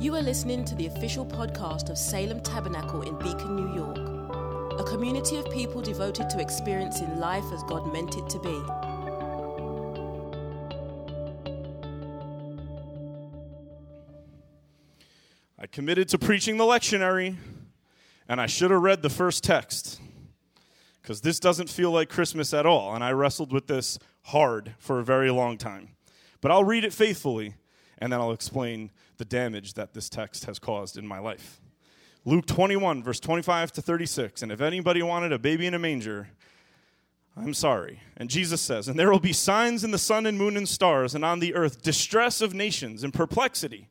You are listening to the official podcast of Salem Tabernacle in Beacon, New York, a community of people devoted to experiencing life as God meant it to be. I committed to preaching the lectionary, and I should have read the first text because this doesn't feel like Christmas at all. And I wrestled with this hard for a very long time. But I'll read it faithfully, and then I'll explain the damage that this text has caused in my life. Luke 21, verse 25 to 36. And if anybody wanted a baby in a manger, I'm sorry. And Jesus says, And there will be signs in the sun and moon and stars, and on the earth distress of nations and perplexity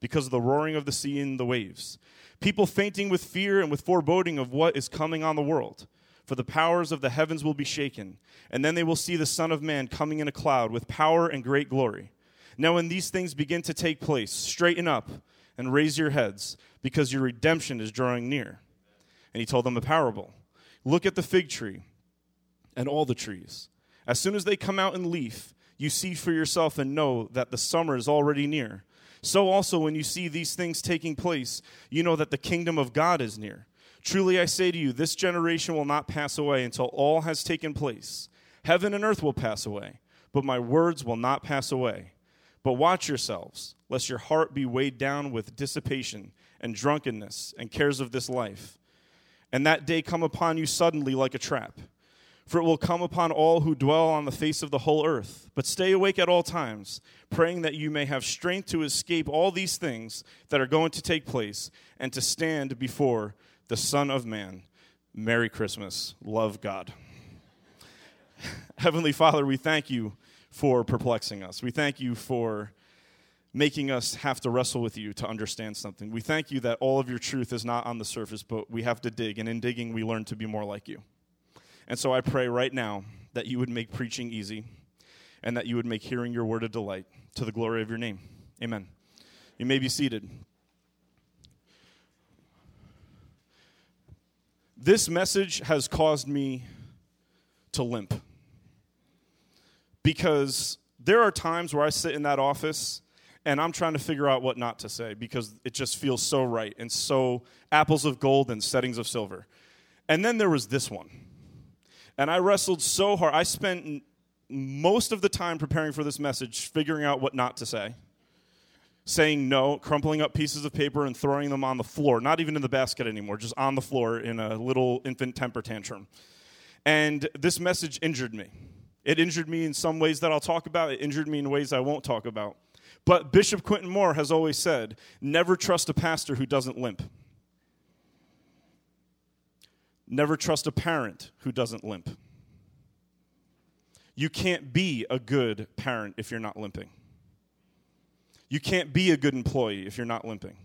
because of the roaring of the sea and the waves. People fainting with fear and with foreboding of what is coming on the world. For the powers of the heavens will be shaken, and then they will see the Son of Man coming in a cloud with power and great glory. Now, when these things begin to take place, straighten up and raise your heads, because your redemption is drawing near. And he told them a parable Look at the fig tree and all the trees. As soon as they come out in leaf, you see for yourself and know that the summer is already near. So also, when you see these things taking place, you know that the kingdom of God is near. Truly I say to you, this generation will not pass away until all has taken place. Heaven and earth will pass away, but my words will not pass away. But watch yourselves, lest your heart be weighed down with dissipation and drunkenness and cares of this life, and that day come upon you suddenly like a trap. For it will come upon all who dwell on the face of the whole earth. But stay awake at all times, praying that you may have strength to escape all these things that are going to take place and to stand before the Son of Man. Merry Christmas. Love God. Heavenly Father, we thank you for perplexing us. We thank you for making us have to wrestle with you to understand something. We thank you that all of your truth is not on the surface, but we have to dig, and in digging, we learn to be more like you. And so I pray right now that you would make preaching easy and that you would make hearing your word a delight to the glory of your name. Amen. You may be seated. This message has caused me to limp because there are times where I sit in that office and I'm trying to figure out what not to say because it just feels so right and so apples of gold and settings of silver. And then there was this one. And I wrestled so hard. I spent most of the time preparing for this message figuring out what not to say. Saying no, crumpling up pieces of paper and throwing them on the floor, not even in the basket anymore, just on the floor in a little infant temper tantrum. And this message injured me. It injured me in some ways that I'll talk about, it injured me in ways I won't talk about. But Bishop Quentin Moore has always said never trust a pastor who doesn't limp. Never trust a parent who doesn't limp. You can't be a good parent if you're not limping. You can't be a good employee if you're not limping.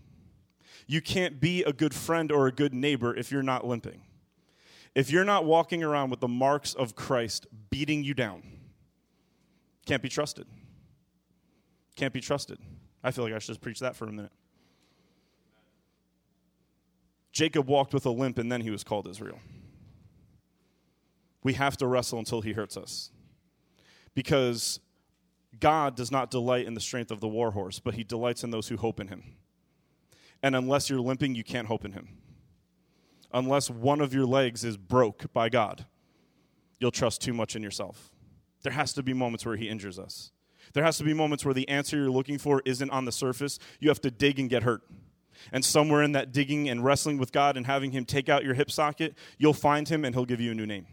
You can't be a good friend or a good neighbor if you're not limping. If you're not walking around with the marks of Christ beating you down, can't be trusted. Can't be trusted. I feel like I should just preach that for a minute. Jacob walked with a limp and then he was called Israel. We have to wrestle until he hurts us. Because God does not delight in the strength of the war horse, but he delights in those who hope in him. And unless you're limping, you can't hope in him. Unless one of your legs is broke by God, you'll trust too much in yourself. There has to be moments where he injures us. There has to be moments where the answer you're looking for isn't on the surface. You have to dig and get hurt. And somewhere in that digging and wrestling with God and having Him take out your hip socket, you'll find Him and He'll give you a new name.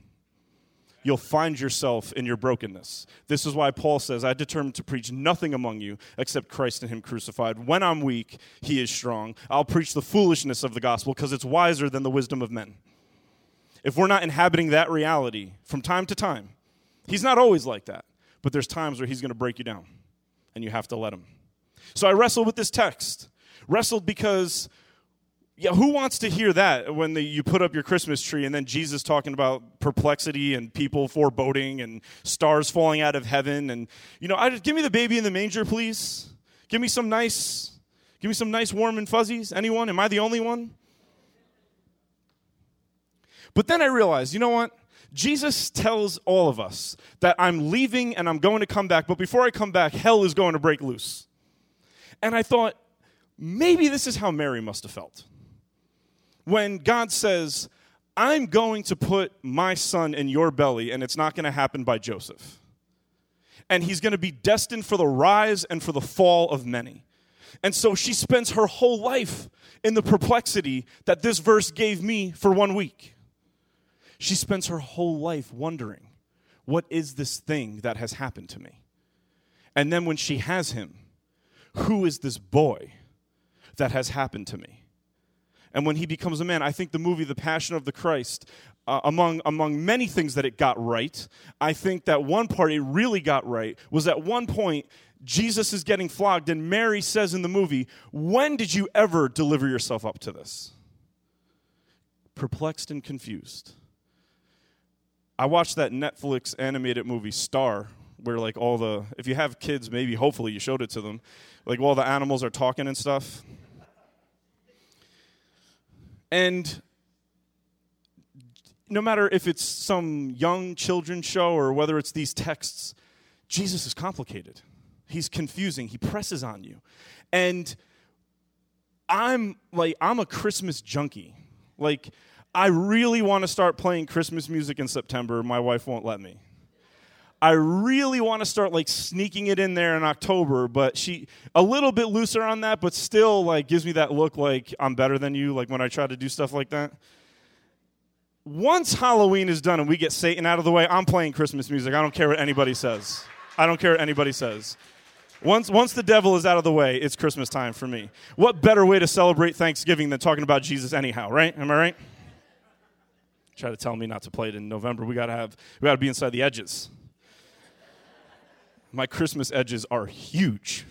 You'll find yourself in your brokenness. This is why Paul says, I determined to preach nothing among you except Christ and Him crucified. When I'm weak, He is strong. I'll preach the foolishness of the gospel because it's wiser than the wisdom of men. If we're not inhabiting that reality from time to time, He's not always like that, but there's times where He's going to break you down, and you have to let Him. So I wrestled with this text wrestled because yeah, who wants to hear that when the, you put up your Christmas tree and then Jesus talking about perplexity and people foreboding and stars falling out of heaven and you know, I just give me the baby in the manger, please. Give me some nice, give me some nice warm and fuzzies. Anyone? Am I the only one? But then I realized, you know what? Jesus tells all of us that I'm leaving and I'm going to come back, but before I come back, hell is going to break loose. And I thought, maybe this is how Mary must have felt. When God says, I'm going to put my son in your belly, and it's not going to happen by Joseph. And he's going to be destined for the rise and for the fall of many. And so she spends her whole life in the perplexity that this verse gave me for one week. She spends her whole life wondering, what is this thing that has happened to me? And then when she has him, who is this boy that has happened to me? And when he becomes a man, I think the movie The Passion of the Christ, uh, among, among many things that it got right, I think that one part it really got right was at one point, Jesus is getting flogged, and Mary says in the movie, When did you ever deliver yourself up to this? Perplexed and confused. I watched that Netflix animated movie Star, where like all the, if you have kids, maybe hopefully you showed it to them, like all the animals are talking and stuff. And no matter if it's some young children's show or whether it's these texts, Jesus is complicated. He's confusing. He presses on you. And I'm like, I'm a Christmas junkie. Like, I really want to start playing Christmas music in September. My wife won't let me. I really want to start like sneaking it in there in October, but she a little bit looser on that, but still like gives me that look like I'm better than you, like when I try to do stuff like that. Once Halloween is done and we get Satan out of the way, I'm playing Christmas music. I don't care what anybody says. I don't care what anybody says. Once, once the devil is out of the way, it's Christmas time for me. What better way to celebrate Thanksgiving than talking about Jesus, anyhow, right? Am I right? Try to tell me not to play it in November. We gotta have, we gotta be inside the edges. My Christmas edges are huge.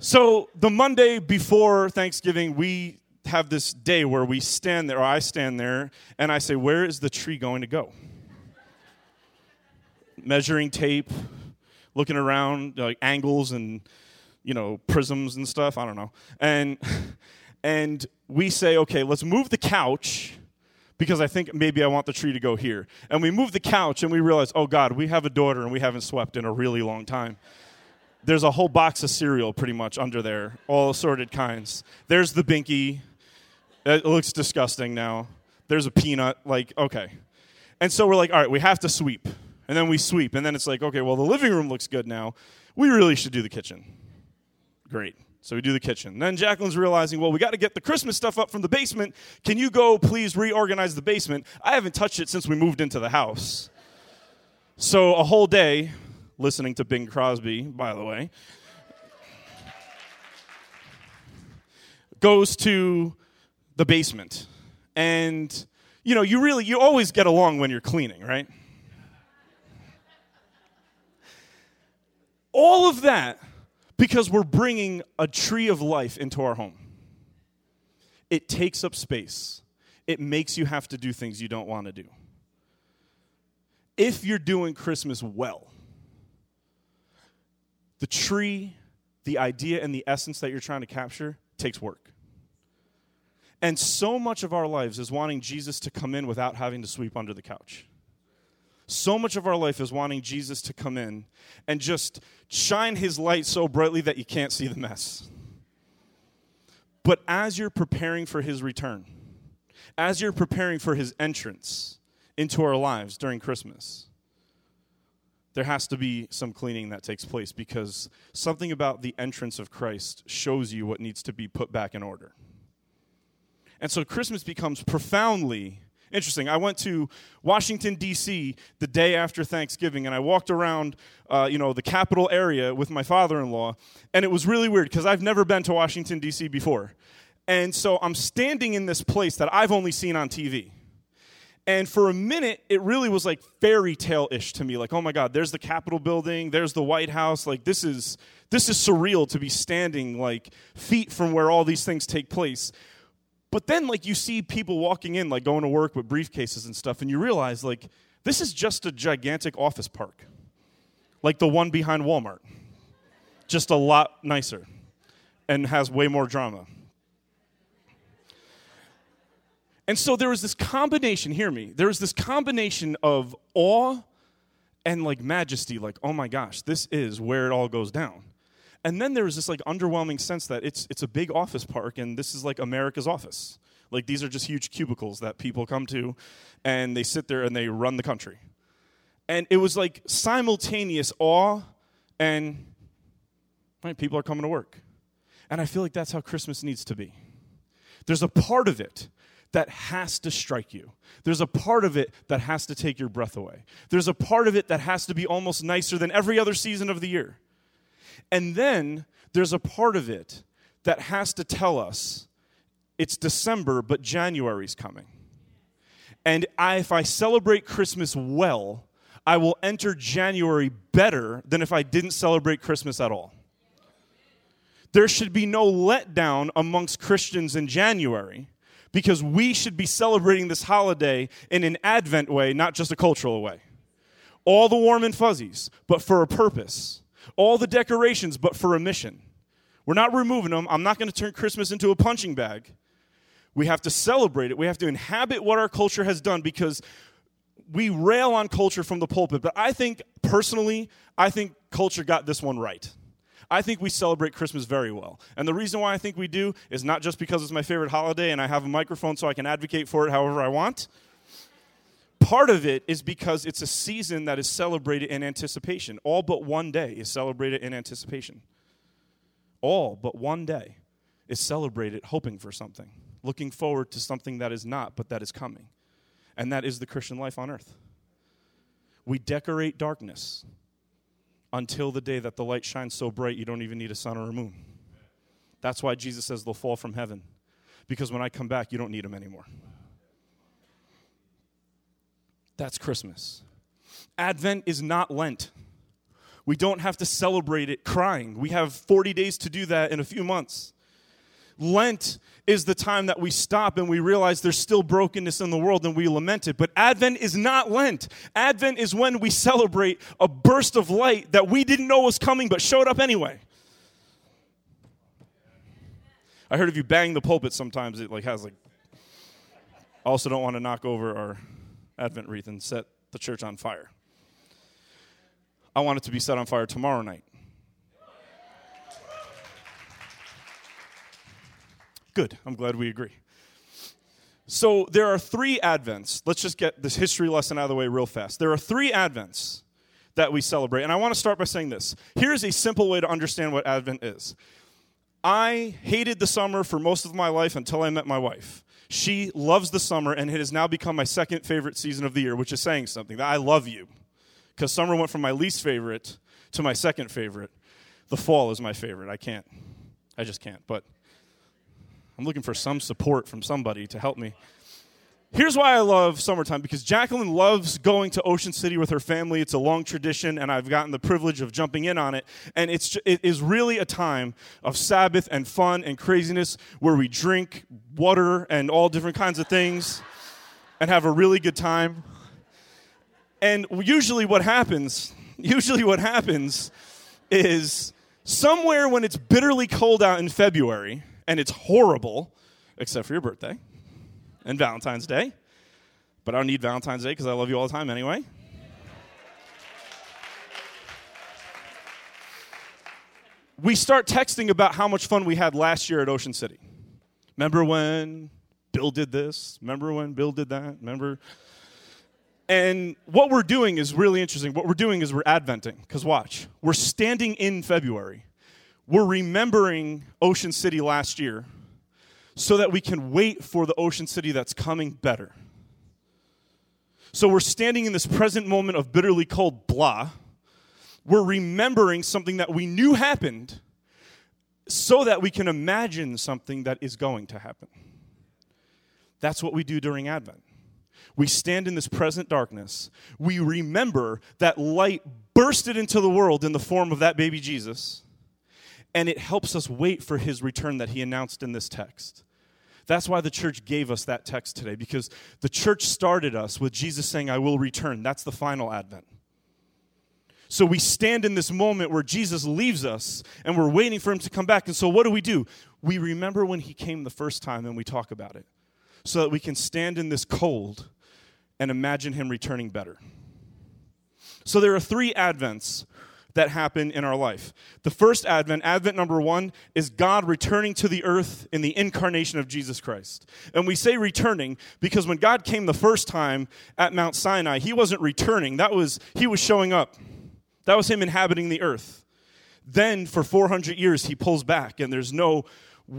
So the Monday before Thanksgiving, we have this day where we stand there, or I stand there, and I say, Where is the tree going to go? Measuring tape, looking around, like angles and you know prisms and stuff. I don't know, and and we say, okay, let's move the couch because I think maybe I want the tree to go here. And we move the couch and we realize, oh God, we have a daughter and we haven't swept in a really long time. There's a whole box of cereal pretty much under there, all assorted kinds. There's the binky. It looks disgusting now. There's a peanut. Like, okay. And so we're like, all right, we have to sweep. And then we sweep. And then it's like, okay, well, the living room looks good now. We really should do the kitchen. Great. So we do the kitchen. Then Jacqueline's realizing, well, we got to get the Christmas stuff up from the basement. Can you go please reorganize the basement? I haven't touched it since we moved into the house. So a whole day listening to Bing Crosby, by the way, goes to the basement. And you know, you really you always get along when you're cleaning, right? All of that because we're bringing a tree of life into our home. It takes up space, it makes you have to do things you don't want to do. If you're doing Christmas well, the tree, the idea, and the essence that you're trying to capture takes work. And so much of our lives is wanting Jesus to come in without having to sweep under the couch. So much of our life is wanting Jesus to come in and just shine his light so brightly that you can't see the mess. But as you're preparing for his return, as you're preparing for his entrance into our lives during Christmas, there has to be some cleaning that takes place because something about the entrance of Christ shows you what needs to be put back in order. And so Christmas becomes profoundly Interesting. I went to Washington, D.C. the day after Thanksgiving, and I walked around, uh, you know, the capital area with my father-in-law, and it was really weird because I've never been to Washington, D.C. before. And so I'm standing in this place that I've only seen on TV. And for a minute, it really was like fairy tale ish to me. Like, oh my God, there's the Capitol building, there's the White House. Like, this is, this is surreal to be standing like feet from where all these things take place. But then, like, you see people walking in, like, going to work with briefcases and stuff, and you realize, like, this is just a gigantic office park, like the one behind Walmart, just a lot nicer and has way more drama. And so there was this combination, hear me, there was this combination of awe and like majesty, like, oh my gosh, this is where it all goes down. And then there was this like underwhelming sense that it's it's a big office park and this is like America's office. Like these are just huge cubicles that people come to and they sit there and they run the country. And it was like simultaneous awe and right, people are coming to work. And I feel like that's how Christmas needs to be. There's a part of it that has to strike you. There's a part of it that has to take your breath away. There's a part of it that has to be almost nicer than every other season of the year. And then there's a part of it that has to tell us it's December, but January's coming. And I, if I celebrate Christmas well, I will enter January better than if I didn't celebrate Christmas at all. There should be no letdown amongst Christians in January because we should be celebrating this holiday in an Advent way, not just a cultural way. All the warm and fuzzies, but for a purpose. All the decorations, but for a mission. We're not removing them. I'm not going to turn Christmas into a punching bag. We have to celebrate it. We have to inhabit what our culture has done because we rail on culture from the pulpit. But I think, personally, I think culture got this one right. I think we celebrate Christmas very well. And the reason why I think we do is not just because it's my favorite holiday and I have a microphone so I can advocate for it however I want. Part of it is because it's a season that is celebrated in anticipation. All but one day is celebrated in anticipation. All but one day is celebrated hoping for something, looking forward to something that is not, but that is coming. And that is the Christian life on earth. We decorate darkness until the day that the light shines so bright you don't even need a sun or a moon. That's why Jesus says they'll fall from heaven. Because when I come back, you don't need them anymore. That's Christmas. Advent is not Lent. We don't have to celebrate it crying. We have 40 days to do that in a few months. Lent is the time that we stop and we realize there's still brokenness in the world and we lament it. But Advent is not Lent. Advent is when we celebrate a burst of light that we didn't know was coming but showed up anyway. I heard if you bang the pulpit sometimes it like has like I also don't want to knock over our Advent wreath and set the church on fire. I want it to be set on fire tomorrow night. Good. I'm glad we agree. So there are three Advents. Let's just get this history lesson out of the way real fast. There are three Advents that we celebrate. And I want to start by saying this. Here's a simple way to understand what Advent is. I hated the summer for most of my life until I met my wife. She loves the summer, and it has now become my second favorite season of the year, which is saying something. That I love you. Because summer went from my least favorite to my second favorite. The fall is my favorite. I can't. I just can't. But I'm looking for some support from somebody to help me. Here's why I love summertime because Jacqueline loves going to Ocean City with her family. It's a long tradition, and I've gotten the privilege of jumping in on it. And it's, it is really a time of Sabbath and fun and craziness where we drink water and all different kinds of things and have a really good time. And usually, what happens, usually, what happens is somewhere when it's bitterly cold out in February, and it's horrible, except for your birthday and Valentine's Day. But I don't need Valentine's Day because I love you all the time anyway. we start texting about how much fun we had last year at Ocean City. Remember when Bill did this? Remember when Bill did that? Remember? And what we're doing is really interesting. What we're doing is we're adventing. Because watch, we're standing in February we're remembering Ocean City last year so that we can wait for the Ocean City that's coming better. So we're standing in this present moment of bitterly cold blah. We're remembering something that we knew happened so that we can imagine something that is going to happen. That's what we do during Advent. We stand in this present darkness. We remember that light bursted into the world in the form of that baby Jesus and it helps us wait for his return that he announced in this text. That's why the church gave us that text today, because the church started us with Jesus saying, I will return. That's the final advent. So we stand in this moment where Jesus leaves us and we're waiting for him to come back. And so what do we do? We remember when he came the first time and we talk about it so that we can stand in this cold and imagine him returning better. So there are three advents that happen in our life. The first advent, advent number one, is God returning to the earth in the incarnation of Jesus Christ. And we say returning because when God came the first time at Mount Sinai, he wasn't returning. That was, he was showing up. That was him inhabiting the earth. Then for 400 years, he pulls back, and there's no,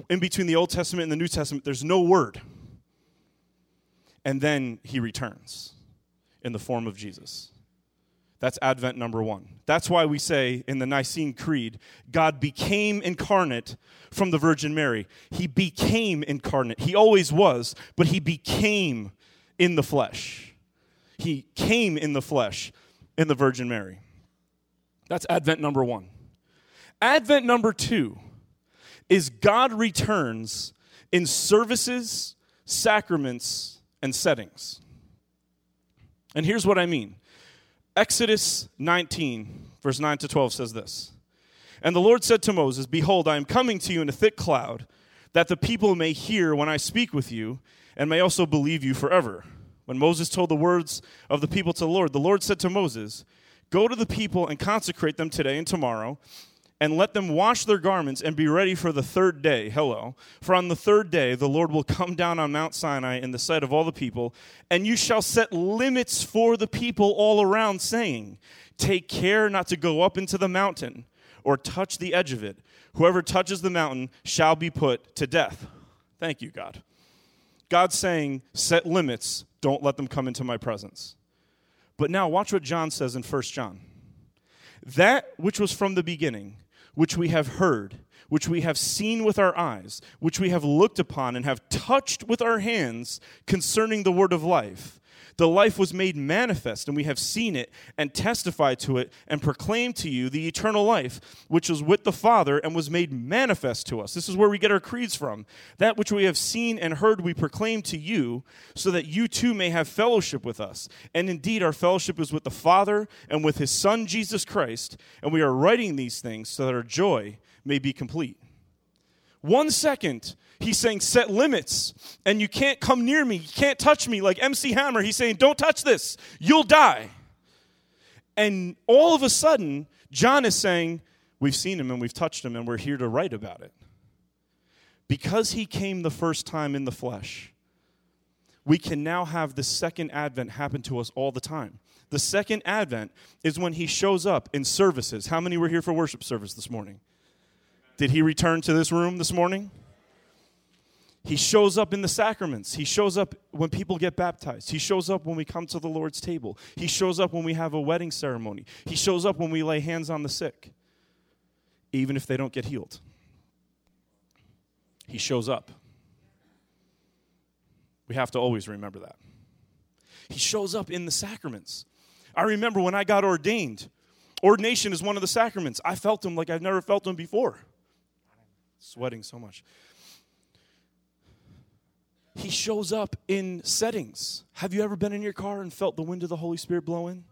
in between the Old Testament and the New Testament, there's no word. And then he returns in the form of Jesus. That's Advent number one. That's why we say in the Nicene Creed, God became incarnate from the Virgin Mary. He became incarnate. He always was, but he became in the flesh. He came in the flesh in the Virgin Mary. That's Advent number one. Advent number two is God returns in services, sacraments, and settings. And here's what I mean Exodus 19, verse 9 to 12 says this And the Lord said to Moses, Behold, I am coming to you in a thick cloud, that the people may hear when I speak with you, and may also believe you forever. When Moses told the words of the people to the Lord, the Lord said to Moses, Go to the people and consecrate them today and tomorrow and let them wash their garments and be ready for the third day. Hello. For on the third day, the Lord will come down on Mount Sinai in the sight of all the people, and you shall set limits for the people all around, saying, Take care not to go up into the mountain or touch the edge of it. Whoever touches the mountain shall be put to death. Thank you, God. God's saying, Set limits, don't let them come into my presence. But now, watch what John says in 1 John. That which was from the beginning, which we have heard, which we have seen with our eyes, which we have looked upon and have touched with our hands concerning the word of life. The life was made manifest, and we have seen it and testified to it and proclaimed to you the eternal life, which was with the Father and was made manifest to us. This is where we get our creeds from. That which we have seen and heard, we proclaim to you, so that you too may have fellowship with us. And indeed, our fellowship is with the Father and with his Son, Jesus Christ. And we are writing these things so that our joy may be complete. One second, he's saying, set limits, and you can't come near me. You can't touch me. Like MC Hammer, he's saying, don't touch this. You'll die. And all of a sudden, John is saying, we've seen him and we've touched him, and we're here to write about it. Because he came the first time in the flesh, we can now have the second advent happen to us all the time. The second advent is when he shows up in services. How many were here for worship service this morning? Did he return to this room this morning? He shows up in the sacraments. He shows up when people get baptized. He shows up when we come to the Lord's table. He shows up when we have a wedding ceremony. He shows up when we lay hands on the sick, even if they don't get healed. He shows up. We have to always remember that. He shows up in the sacraments. I remember when I got ordained, ordination is one of the sacraments. I felt him like I've never felt him before. Sweating so much he shows up in settings. Have you ever been in your car and felt the wind of the Holy Spirit blowing?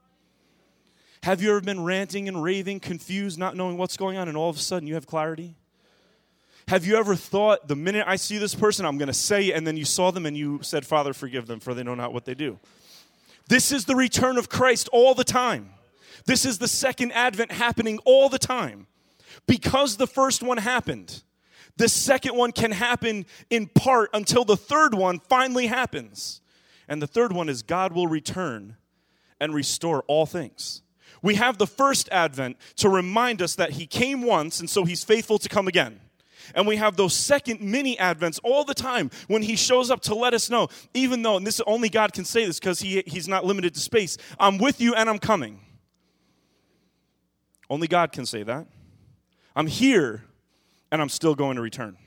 Have you ever been ranting and raving, confused, not knowing what's going on, and all of a sudden you have clarity? Have you ever thought, the minute I see this person, I'm going to say it, and then you saw them and you said, Father, forgive them, for they know not what they do? This is the return of Christ all the time. This is the second advent happening all the time. Because the first one happened, the second one can happen in part until the third one finally happens. And the third one is God will return and restore all things. We have the first advent to remind us that he came once and so he's faithful to come again. And we have those second mini advents all the time when he shows up to let us know, even though, and this only God can say this because he, he's not limited to space, I'm with you and I'm coming. Only God can say that. I'm here and I'm still going to return.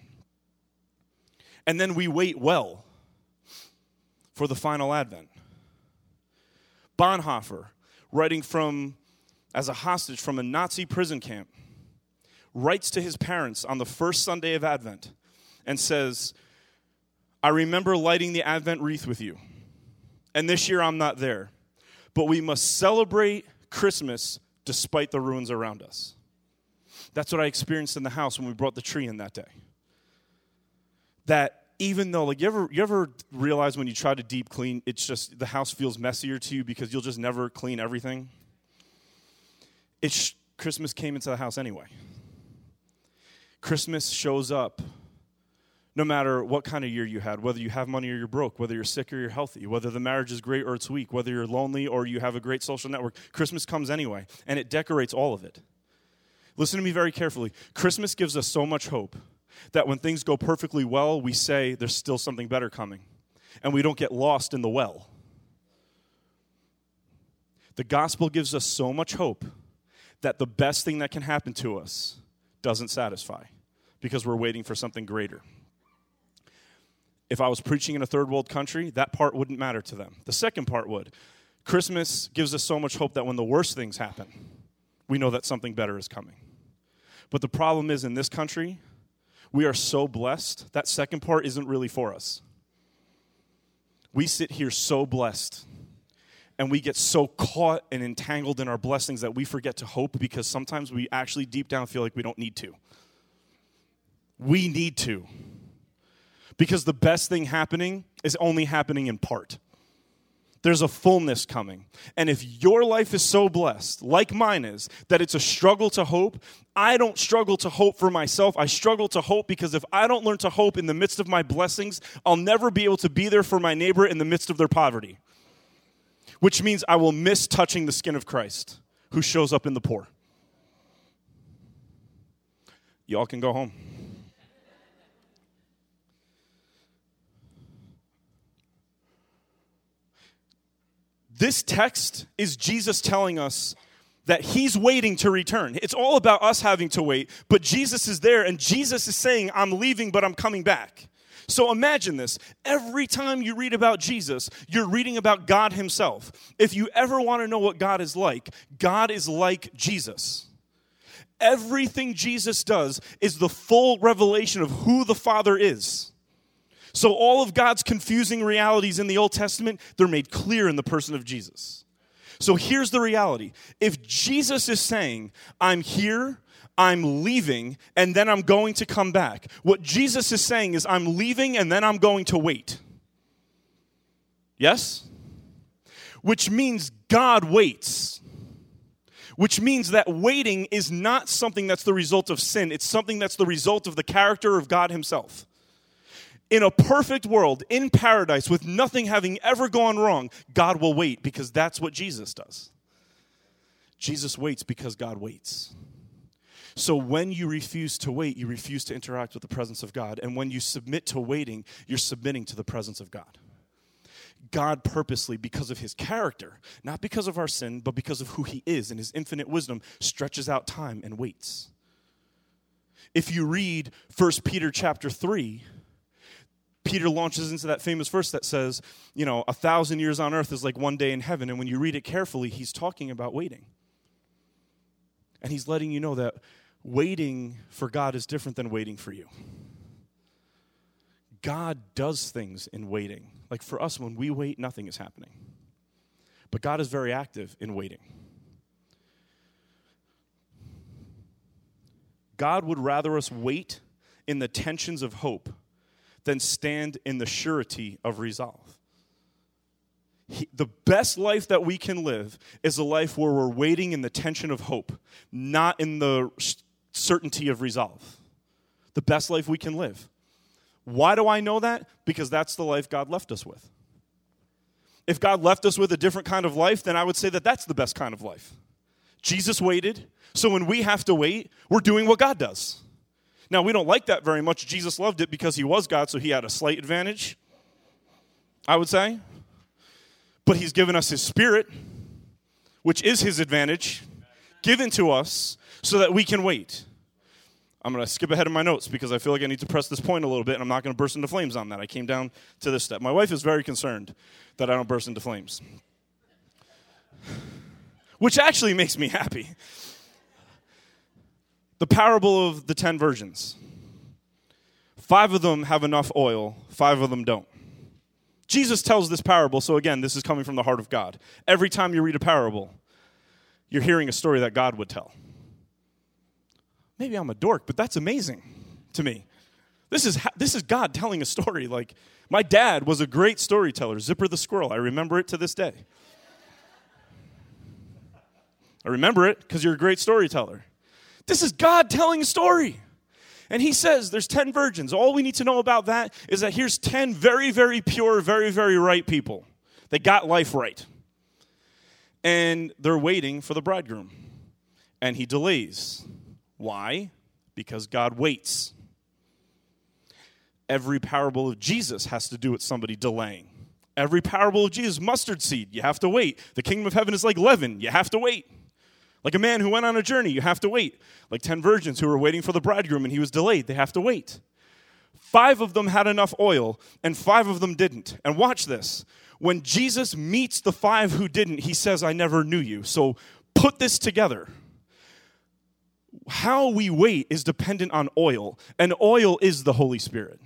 And then we wait well for the final advent. Bonhoeffer, writing from as a hostage from a Nazi prison camp, writes to his parents on the first Sunday of Advent and says, I remember lighting the Advent wreath with you. And this year I'm not there. But we must celebrate Christmas despite the ruins around us. That's what I experienced in the house when we brought the tree in that day. That even though, like, you ever, you ever realize when you try to deep clean, it's just the house feels messier to you because you'll just never clean everything? It's Christmas came into the house anyway. Christmas shows up no matter what kind of year you had, whether you have money or you're broke, whether you're sick or you're healthy, whether the marriage is great or it's weak, whether you're lonely or you have a great social network, Christmas comes anyway, and it decorates all of it. Listen to me very carefully. Christmas gives us so much hope that when things go perfectly well, we say there's still something better coming, and we don't get lost in the well. The gospel gives us so much hope that the best thing that can happen to us doesn't satisfy because we're waiting for something greater if I was preaching in a third world country, that part wouldn't matter to them. The second part would. Christmas gives us so much hope that when the worst things happen, we know that something better is coming. But the problem is in this country, we are so blessed, that second part isn't really for us. We sit here so blessed, and we get so caught and entangled in our blessings that we forget to hope because sometimes we actually deep down feel like we don't need to. We need to because the best thing happening is only happening in part. There's a fullness coming. And if your life is so blessed, like mine is, that it's a struggle to hope, I don't struggle to hope for myself. I struggle to hope because if I don't learn to hope in the midst of my blessings, I'll never be able to be there for my neighbor in the midst of their poverty. Which means I will miss touching the skin of Christ who shows up in the poor. Y'all can go home. This text is Jesus telling us that he's waiting to return. It's all about us having to wait, but Jesus is there and Jesus is saying, I'm leaving, but I'm coming back. So imagine this. Every time you read about Jesus, you're reading about God Himself. If you ever want to know what God is like, God is like Jesus. Everything Jesus does is the full revelation of who the Father is. So, all of God's confusing realities in the Old Testament, they're made clear in the person of Jesus. So, here's the reality if Jesus is saying, I'm here, I'm leaving, and then I'm going to come back, what Jesus is saying is, I'm leaving and then I'm going to wait. Yes? Which means God waits. Which means that waiting is not something that's the result of sin, it's something that's the result of the character of God Himself in a perfect world, in paradise, with nothing having ever gone wrong, God will wait because that's what Jesus does. Jesus waits because God waits. So when you refuse to wait, you refuse to interact with the presence of God. And when you submit to waiting, you're submitting to the presence of God. God purposely, because of his character, not because of our sin, but because of who he is and his infinite wisdom, stretches out time and waits. If you read 1 Peter chapter 3, Peter launches into that famous verse that says, you know, a thousand years on earth is like one day in heaven. And when you read it carefully, he's talking about waiting. And he's letting you know that waiting for God is different than waiting for you. God does things in waiting. Like for us, when we wait, nothing is happening. But God is very active in waiting. God would rather us wait in the tensions of hope than stand in the surety of resolve. He, the best life that we can live is a life where we're waiting in the tension of hope, not in the certainty of resolve. The best life we can live. Why do I know that? Because that's the life God left us with. If God left us with a different kind of life, then I would say that that's the best kind of life. Jesus waited, so when we have to wait, we're doing what God does. Now, we don't like that very much. Jesus loved it because he was God, so he had a slight advantage, I would say. But he's given us his spirit, which is his advantage, given to us so that we can wait. I'm going to skip ahead in my notes because I feel like I need to press this point a little bit, and I'm not going to burst into flames on that. I came down to this step. My wife is very concerned that I don't burst into flames, which actually makes me happy the parable of the 10 virgins. Five of them have enough oil, five of them don't. Jesus tells this parable, so again, this is coming from the heart of God. Every time you read a parable, you're hearing a story that God would tell. Maybe I'm a dork, but that's amazing to me. This is, this is God telling a story. Like, my dad was a great storyteller, Zipper the Squirrel. I remember it to this day. I remember it because you're a great storyteller. This is God telling a story. And he says there's 10 virgins. All we need to know about that is that here's 10 very, very pure, very, very right people. They got life right. And they're waiting for the bridegroom. And he delays. Why? Because God waits. Every parable of Jesus has to do with somebody delaying. Every parable of Jesus, mustard seed, you have to wait. The kingdom of heaven is like leaven, you have to wait. Like a man who went on a journey, you have to wait. Like 10 virgins who were waiting for the bridegroom and he was delayed, they have to wait. Five of them had enough oil and five of them didn't. And watch this. When Jesus meets the five who didn't, he says, I never knew you. So put this together. How we wait is dependent on oil, and oil is the Holy Spirit.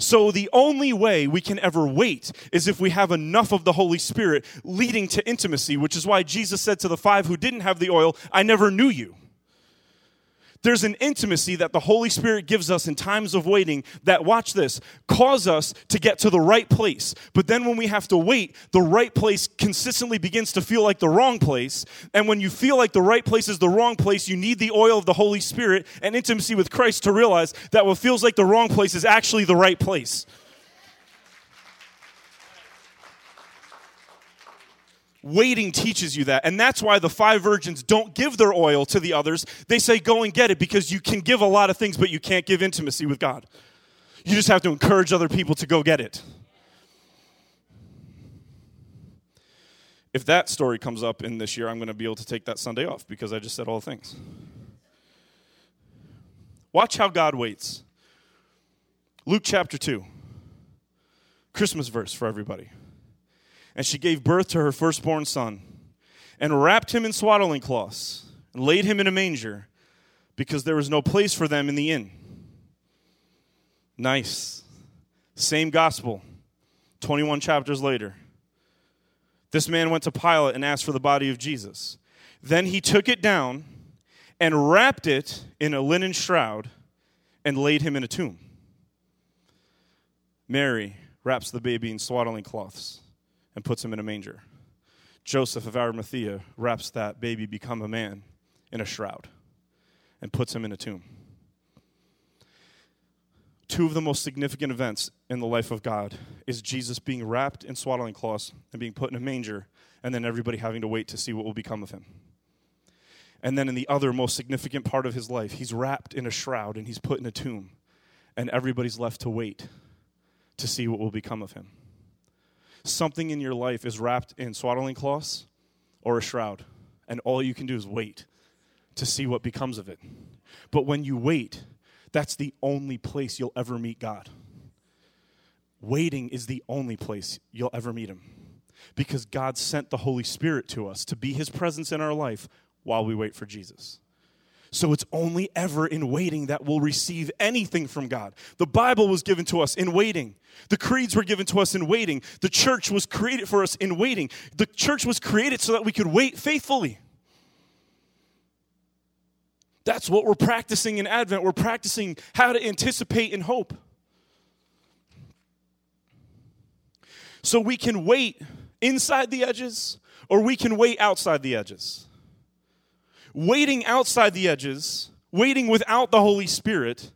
So the only way we can ever wait is if we have enough of the Holy Spirit leading to intimacy, which is why Jesus said to the five who didn't have the oil, I never knew you. There's an intimacy that the Holy Spirit gives us in times of waiting that, watch this, cause us to get to the right place. But then when we have to wait, the right place consistently begins to feel like the wrong place. And when you feel like the right place is the wrong place, you need the oil of the Holy Spirit and intimacy with Christ to realize that what feels like the wrong place is actually the right place. Waiting teaches you that. And that's why the five virgins don't give their oil to the others. They say, go and get it because you can give a lot of things, but you can't give intimacy with God. You just have to encourage other people to go get it. If that story comes up in this year, I'm going to be able to take that Sunday off because I just said all the things. Watch how God waits. Luke chapter 2, Christmas verse for everybody and she gave birth to her firstborn son, and wrapped him in swaddling cloths, and laid him in a manger, because there was no place for them in the inn. Nice. Same gospel, 21 chapters later. This man went to Pilate and asked for the body of Jesus. Then he took it down and wrapped it in a linen shroud and laid him in a tomb. Mary wraps the baby in swaddling cloths and puts him in a manger. Joseph of Arimathea wraps that baby become a man in a shroud and puts him in a tomb. Two of the most significant events in the life of God is Jesus being wrapped in swaddling cloths and being put in a manger, and then everybody having to wait to see what will become of him. And then in the other most significant part of his life, he's wrapped in a shroud and he's put in a tomb, and everybody's left to wait to see what will become of him something in your life is wrapped in swaddling cloths or a shroud, and all you can do is wait to see what becomes of it. But when you wait, that's the only place you'll ever meet God. Waiting is the only place you'll ever meet Him because God sent the Holy Spirit to us to be His presence in our life while we wait for Jesus. So it's only ever in waiting that we'll receive anything from God. The Bible was given to us in waiting. The creeds were given to us in waiting. The church was created for us in waiting. The church was created so that we could wait faithfully. That's what we're practicing in Advent. We're practicing how to anticipate and hope. So we can wait inside the edges or we can wait outside the edges waiting outside the edges, waiting without the Holy Spirit,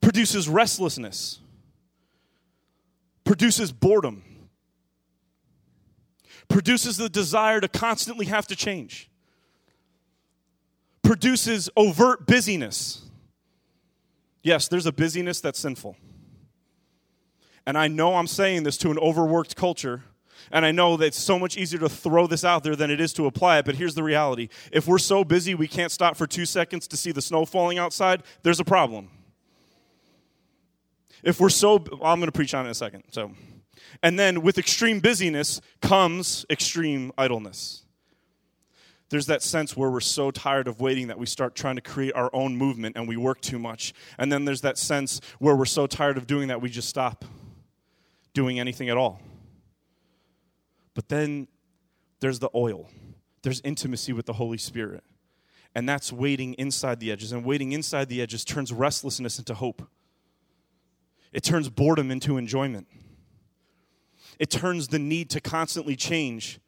produces restlessness, produces boredom, produces the desire to constantly have to change, produces overt busyness. Yes, there's a busyness that's sinful. And I know I'm saying this to an overworked culture and I know that it's so much easier to throw this out there than it is to apply it, but here's the reality. If we're so busy we can't stop for two seconds to see the snow falling outside, there's a problem. If we're so, I'm going to preach on it in a second. So, and then with extreme busyness comes extreme idleness. There's that sense where we're so tired of waiting that we start trying to create our own movement and we work too much. And then there's that sense where we're so tired of doing that we just stop doing anything at all. But then there's the oil, there's intimacy with the Holy Spirit. And that's waiting inside the edges. And waiting inside the edges turns restlessness into hope, it turns boredom into enjoyment, it turns the need to constantly change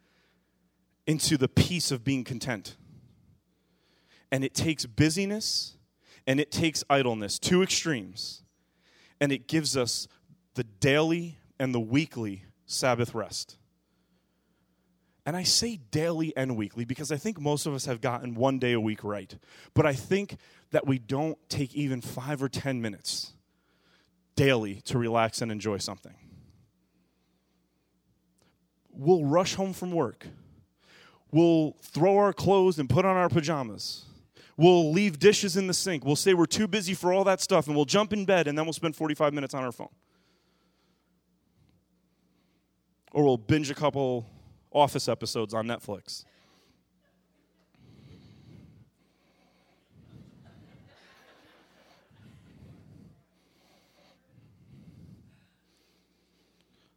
into the peace of being content. And it takes busyness and it takes idleness, two extremes, and it gives us the daily and the weekly Sabbath rest. And I say daily and weekly because I think most of us have gotten one day a week right. But I think that we don't take even five or 10 minutes daily to relax and enjoy something. We'll rush home from work. We'll throw our clothes and put on our pajamas. We'll leave dishes in the sink. We'll say we're too busy for all that stuff and we'll jump in bed and then we'll spend 45 minutes on our phone. Or we'll binge a couple Office episodes on Netflix.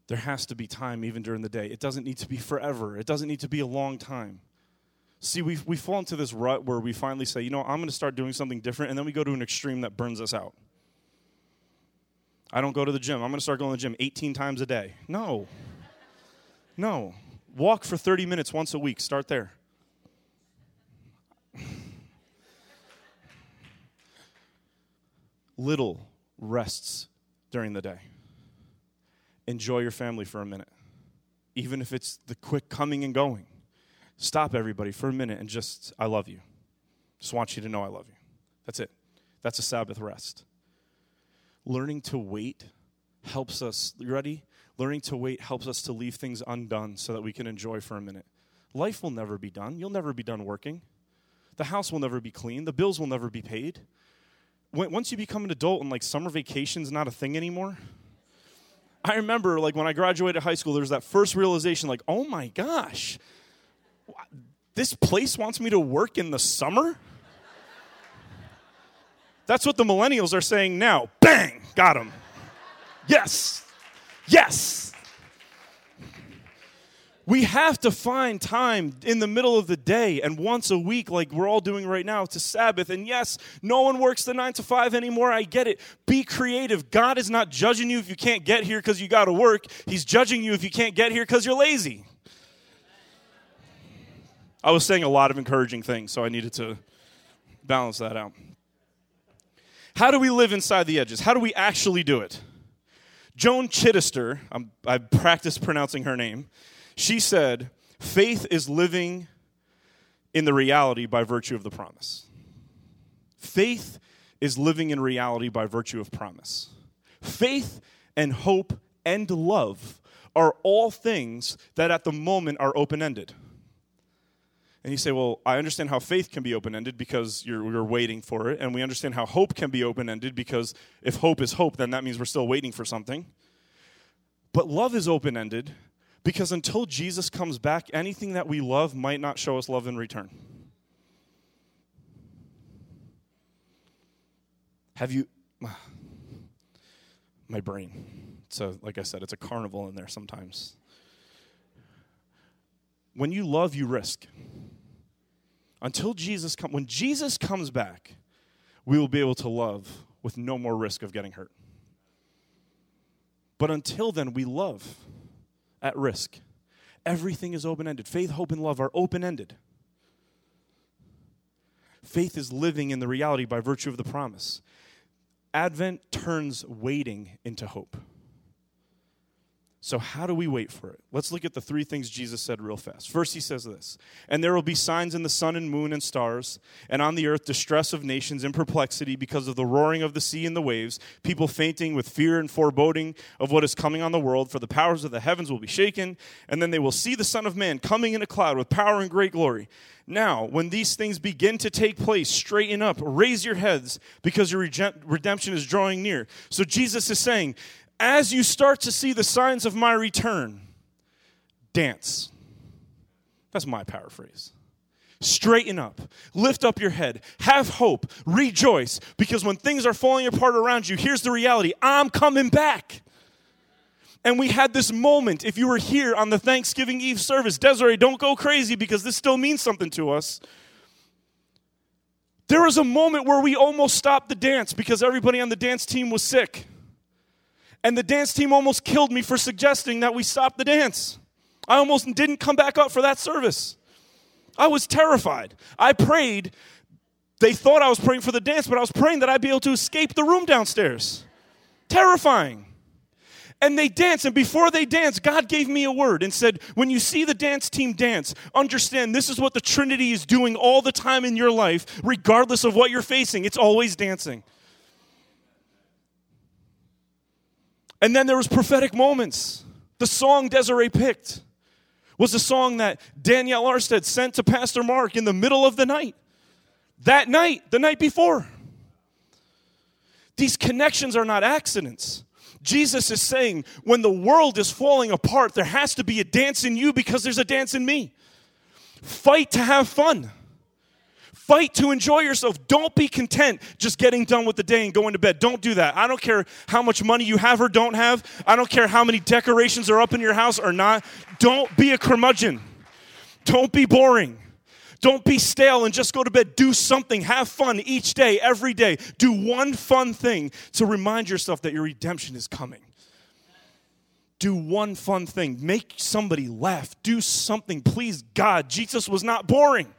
There has to be time even during the day. It doesn't need to be forever, it doesn't need to be a long time. See, we we fall into this rut where we finally say, you know, I'm going to start doing something different, and then we go to an extreme that burns us out. I don't go to the gym. I'm going to start going to the gym 18 times a day. No. No. Walk for 30 minutes once a week. Start there. Little rests during the day. Enjoy your family for a minute, even if it's the quick coming and going. Stop everybody for a minute and just, I love you. Just want you to know I love you. That's it. That's a Sabbath rest. Learning to wait helps us. You ready? Learning to wait helps us to leave things undone so that we can enjoy for a minute. Life will never be done. You'll never be done working. The house will never be clean. The bills will never be paid. Once you become an adult and like summer vacation's not a thing anymore, I remember like when I graduated high school, there was that first realization like, oh my gosh, this place wants me to work in the summer? That's what the millennials are saying now. Bang! Got him. Yes. Yes. We have to find time in the middle of the day and once a week, like we're all doing right now, to Sabbath. And yes, no one works the nine to five anymore. I get it. Be creative. God is not judging you if you can't get here because you got to work, He's judging you if you can't get here because you're lazy. I was saying a lot of encouraging things, so I needed to balance that out. How do we live inside the edges? How do we actually do it? Joan Chittister, I'm, I practiced pronouncing her name, she said, faith is living in the reality by virtue of the promise. Faith is living in reality by virtue of promise. Faith and hope and love are all things that at the moment are open ended. And you say, well, I understand how faith can be open ended because you're, you're waiting for it. And we understand how hope can be open ended because if hope is hope, then that means we're still waiting for something. But love is open ended because until Jesus comes back, anything that we love might not show us love in return. Have you. My brain. So, like I said, it's a carnival in there sometimes. When you love, you risk until Jesus comes, when Jesus comes back, we will be able to love with no more risk of getting hurt. But until then, we love at risk. Everything is open ended. Faith, hope, and love are open ended. Faith is living in the reality by virtue of the promise. Advent turns waiting into hope. So, how do we wait for it? Let's look at the three things Jesus said real fast. First, he says this And there will be signs in the sun and moon and stars, and on the earth distress of nations and perplexity because of the roaring of the sea and the waves, people fainting with fear and foreboding of what is coming on the world, for the powers of the heavens will be shaken, and then they will see the Son of Man coming in a cloud with power and great glory. Now, when these things begin to take place, straighten up, raise your heads, because your redemption is drawing near. So, Jesus is saying, as you start to see the signs of my return, dance. That's my paraphrase. Straighten up, lift up your head, have hope, rejoice, because when things are falling apart around you, here's the reality I'm coming back. And we had this moment. If you were here on the Thanksgiving Eve service, Desiree, don't go crazy because this still means something to us. There was a moment where we almost stopped the dance because everybody on the dance team was sick. And the dance team almost killed me for suggesting that we stop the dance. I almost didn't come back up for that service. I was terrified. I prayed. They thought I was praying for the dance, but I was praying that I'd be able to escape the room downstairs. Terrifying. And they danced, and before they danced, God gave me a word and said, When you see the dance team dance, understand this is what the Trinity is doing all the time in your life, regardless of what you're facing. It's always dancing. And then there was prophetic moments. The song Desiree picked was a song that Danielle Arstead sent to Pastor Mark in the middle of the night. That night, the night before. These connections are not accidents. Jesus is saying, when the world is falling apart, there has to be a dance in you because there's a dance in me. Fight to have fun. Fight to enjoy yourself. Don't be content just getting done with the day and going to bed. Don't do that. I don't care how much money you have or don't have. I don't care how many decorations are up in your house or not. Don't be a curmudgeon. Don't be boring. Don't be stale and just go to bed. Do something. Have fun each day, every day. Do one fun thing to remind yourself that your redemption is coming. Do one fun thing. Make somebody laugh. Do something. Please God. Jesus was not boring.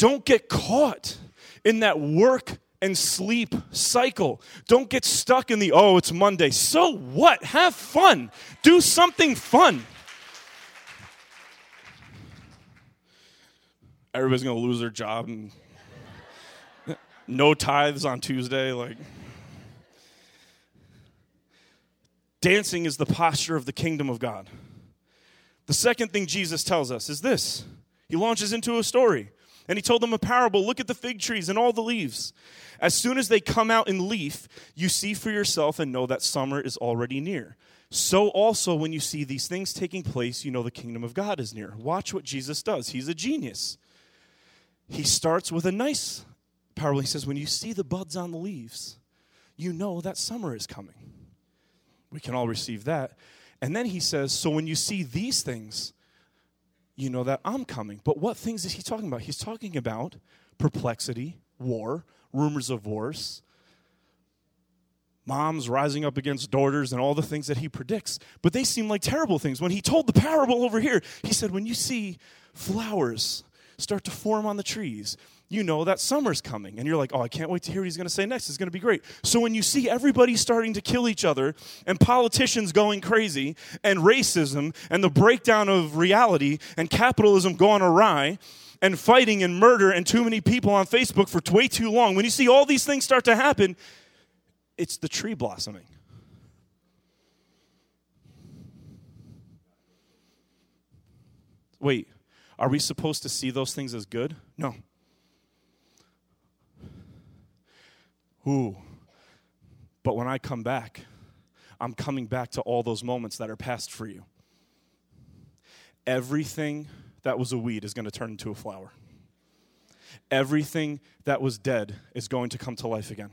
Don't get caught in that work and sleep cycle. Don't get stuck in the, oh, it's Monday. So what? Have fun. Do something fun. Everybody's going to lose their job and no tithes on Tuesday. Like, dancing is the posture of the kingdom of God. The second thing Jesus tells us is this He launches into a story. And he told them a parable look at the fig trees and all the leaves. As soon as they come out in leaf, you see for yourself and know that summer is already near. So also, when you see these things taking place, you know the kingdom of God is near. Watch what Jesus does. He's a genius. He starts with a nice parable. He says, When you see the buds on the leaves, you know that summer is coming. We can all receive that. And then he says, So when you see these things, you know that I'm coming. But what things is he talking about? He's talking about perplexity, war, rumors of wars, moms rising up against daughters, and all the things that he predicts. But they seem like terrible things. When he told the parable over here, he said, When you see flowers start to form on the trees, you know that summer's coming. And you're like, oh, I can't wait to hear what he's going to say next. It's going to be great. So when you see everybody starting to kill each other and politicians going crazy and racism and the breakdown of reality and capitalism going awry and fighting and murder and too many people on Facebook for way too long, when you see all these things start to happen, it's the tree blossoming. Wait, are we supposed to see those things as good? No. Ooh. But when I come back, I'm coming back to all those moments that are past for you. Everything that was a weed is going to turn into a flower. Everything that was dead is going to come to life again.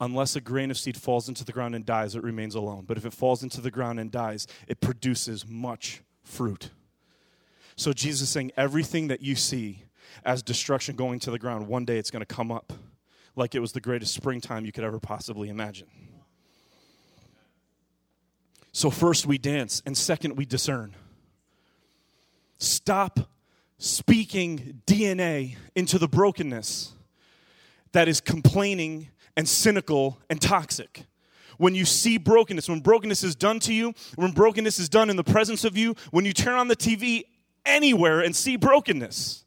Unless a grain of seed falls into the ground and dies, it remains alone. But if it falls into the ground and dies, it produces much fruit. So Jesus is saying everything that you see as destruction going to the ground, one day it's going to come up like it was the greatest springtime you could ever possibly imagine. So, first we dance, and second we discern. Stop speaking DNA into the brokenness that is complaining and cynical and toxic. When you see brokenness, when brokenness is done to you, when brokenness is done in the presence of you, when you turn on the TV anywhere and see brokenness,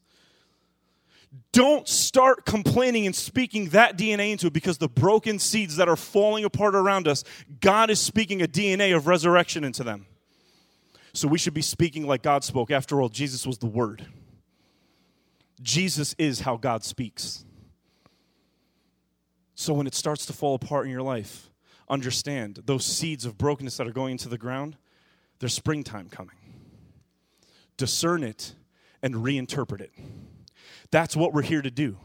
don't start complaining and speaking that DNA into it because the broken seeds that are falling apart around us, God is speaking a DNA of resurrection into them. So we should be speaking like God spoke. After all, Jesus was the Word. Jesus is how God speaks. So when it starts to fall apart in your life, understand those seeds of brokenness that are going into the ground, there's springtime coming. Discern it and reinterpret it. That's what we're here to do.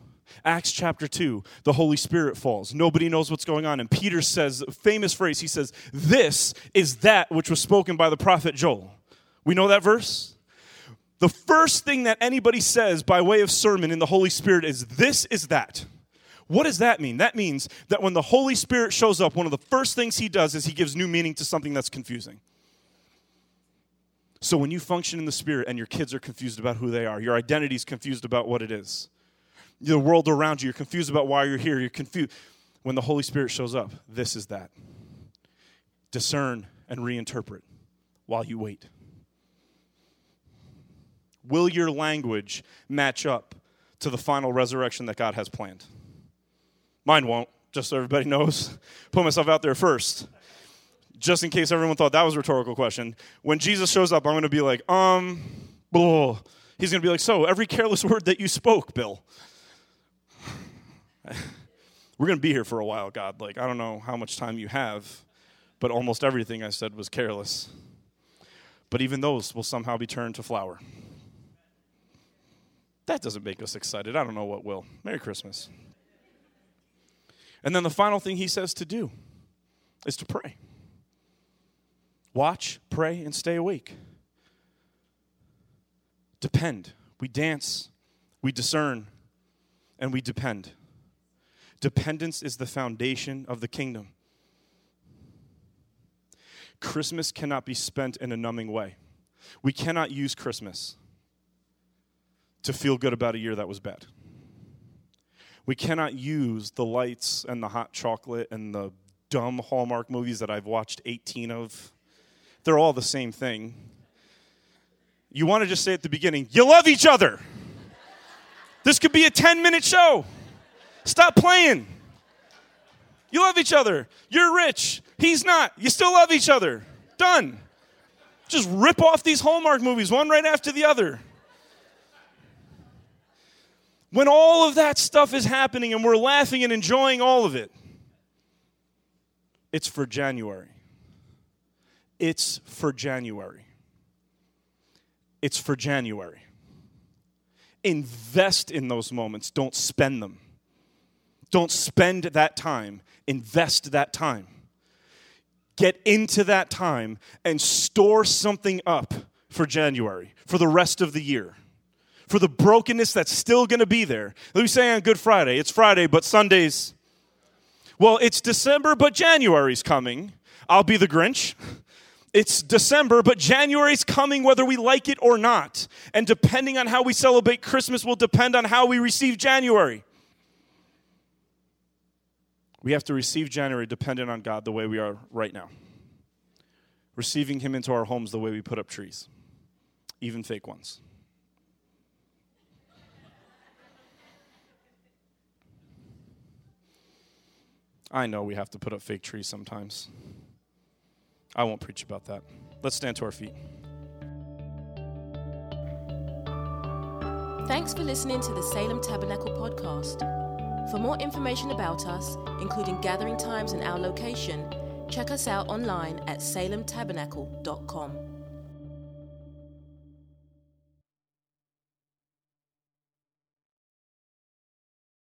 Acts chapter 2, the Holy Spirit falls. Nobody knows what's going on. And Peter says, famous phrase, he says, This is that which was spoken by the prophet Joel. We know that verse? The first thing that anybody says by way of sermon in the Holy Spirit is, This is that. What does that mean? That means that when the Holy Spirit shows up, one of the first things he does is he gives new meaning to something that's confusing. So when you function in the Spirit and your kids are confused about who they are, your identity is confused about what it is, the world around you, you're confused about why you're here, you're confused. When the Holy Spirit shows up, this is that. Discern and reinterpret while you wait. Will your language match up to the final resurrection that God has planned? Mine won't, just so everybody knows. Put myself out there first. Just in case everyone thought that was a rhetorical question. When Jesus shows up, I'm going to be like, um, blah. He's going to be like, so every careless word that you spoke, Bill. We're going to be here for a while, God. Like, I don't know how much time you have, but almost everything I said was careless. But even those will somehow be turned to flower. That doesn't make us excited. I don't know what will. Merry Christmas. And then the final thing he says to do is to pray. Watch, pray, and stay awake. Depend. We dance, we discern, and we depend. Dependence is the foundation of the kingdom. Christmas cannot be spent in a numbing way. We cannot use Christmas to feel good about a year that was bad. We cannot use the lights and the hot chocolate and the dumb Hallmark movies that I've watched 18 of. They're all the same thing. You want to just say at the beginning, you love each other. This could be a 10 minute show. Stop playing. You love each other. You're rich. He's not. You still love each other. Done. Just rip off these Hallmark movies, one right after the other. When all of that stuff is happening and we're laughing and enjoying all of it, it's for January. It's for January. It's for January. Invest in those moments, don't spend them. Don't spend that time, invest that time. Get into that time and store something up for January, for the rest of the year for the brokenness that's still to be there. Let me say on Good Friday, it's Friday, but Sundays. Well, it's December, but January's coming. I'll be the Grinch. It's December, but January's coming whether we like it or not. And depending on how we celebrate Christmas will depend on how we receive January. We have to receive January dependent on God the way we are right now. Receiving Him into our homes the way we put up trees, even fake ones. I know we have to put up fake trees sometimes. I won't preach about that. Let's stand to our feet. Thanks for listening to the Salem Tabernacle podcast. For more information about us, including gathering times and our location, check us out online at salemtabernacle.com.